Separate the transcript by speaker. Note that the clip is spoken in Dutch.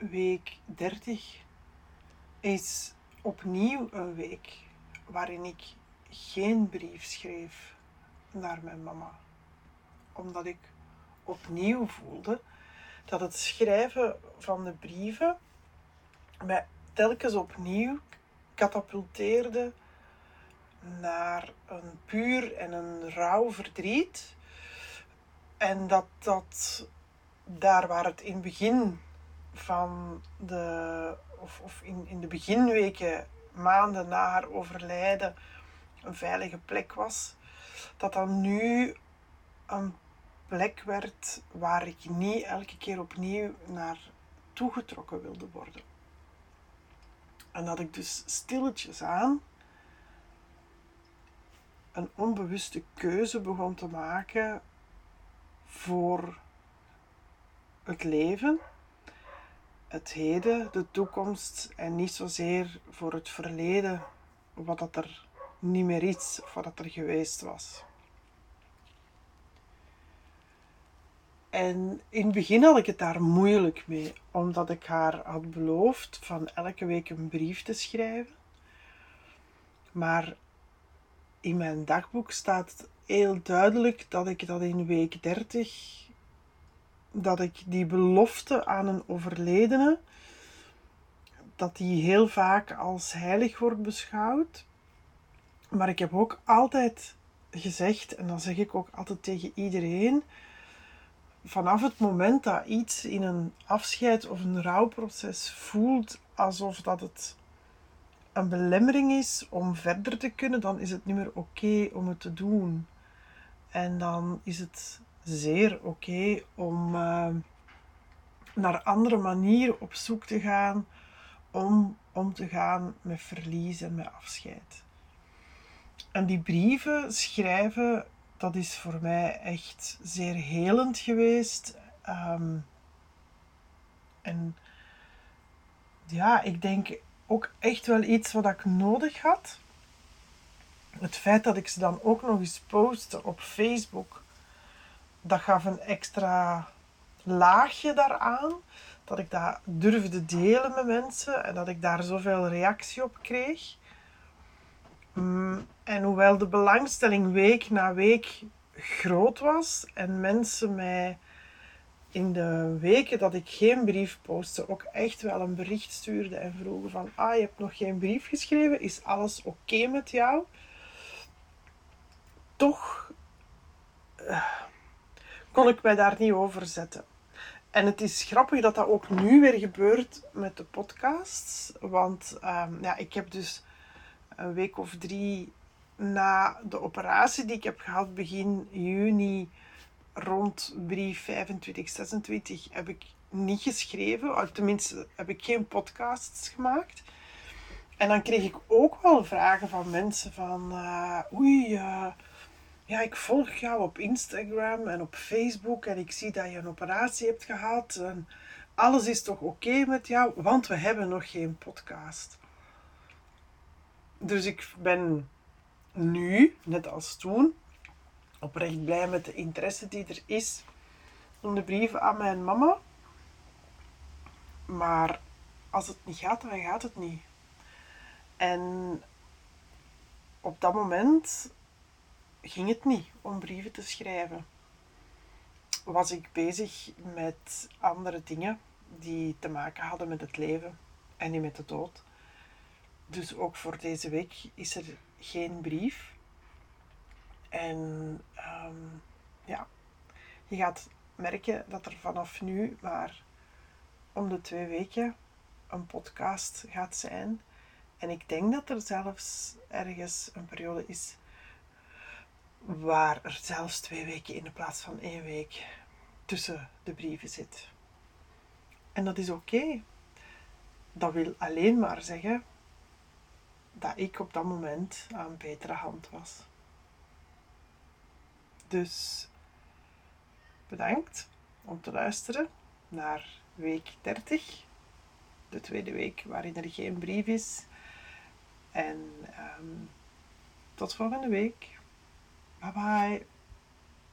Speaker 1: week 30 is opnieuw een week waarin ik geen brief schreef naar mijn mama. Omdat ik opnieuw voelde dat het schrijven van de brieven mij telkens opnieuw katapulteerde naar een puur en een rauw verdriet. En dat dat daar waar het in het begin van de, of, of in, in de beginweken, maanden na haar overlijden, een veilige plek was, dat dan nu een plek werd waar ik niet elke keer opnieuw naar toegetrokken wilde worden. En dat ik dus stilletjes aan een onbewuste keuze begon te maken voor het leven, het heden, de toekomst en niet zozeer voor het verleden, wat dat er niet meer is of wat dat er geweest was. En in het begin had ik het daar moeilijk mee, omdat ik haar had beloofd van elke week een brief te schrijven. Maar in mijn dagboek staat heel duidelijk dat ik dat in week 30, dat ik die belofte aan een overledene, dat die heel vaak als heilig wordt beschouwd. Maar ik heb ook altijd gezegd, en dan zeg ik ook altijd tegen iedereen, vanaf het moment dat iets in een afscheid of een rouwproces voelt alsof dat het een belemmering is om verder te kunnen, dan is het niet meer oké om het te doen. En dan is het zeer oké om uh, naar andere manieren op zoek te gaan om om te gaan met verlies en met afscheid. En die brieven schrijven dat is voor mij echt zeer helend geweest. Ehm, en ja, ik denk ook echt wel iets wat ik nodig had. Het feit dat ik ze dan ook nog eens postte op Facebook, dat gaf een extra laagje daaraan. Dat ik dat durfde delen met mensen en dat ik daar zoveel reactie op kreeg. Mm, en hoewel de belangstelling week na week groot was en mensen mij in de weken dat ik geen brief postte ook echt wel een bericht stuurden en vroegen van ah, je hebt nog geen brief geschreven, is alles oké met jou? Toch kon ik mij daar niet over zetten. En het is grappig dat dat ook nu weer gebeurt met de podcasts. Want um, ja, ik heb dus een week of drie na de operatie die ik heb gehad begin juni rond brief 25, 26 heb ik niet geschreven. Tenminste, heb ik geen podcasts gemaakt. En dan kreeg ik ook wel vragen van mensen van... Uh, oei, uh, ja, ik volg jou op Instagram en op Facebook en ik zie dat je een operatie hebt gehad. En alles is toch oké met jou? Want we hebben nog geen podcast. Dus ik ben nu, net als toen, oprecht blij met de interesse die er is in de brieven aan mijn mama. Maar als het niet gaat, dan gaat het niet. En op dat moment ging het niet om brieven te schrijven. Was ik bezig met andere dingen die te maken hadden met het leven en niet met de dood. Dus ook voor deze week is er geen brief. En um, ja, je gaat merken dat er vanaf nu maar om de twee weken een podcast gaat zijn. En ik denk dat er zelfs ergens een periode is waar er zelfs twee weken in de plaats van één week tussen de brieven zit. En dat is oké. Dat wil alleen maar zeggen dat ik op dat moment aan betere hand was. Dus bedankt om te luisteren naar week 30, de tweede week waarin er geen brief is. En um, tot volgende week. Bye bye.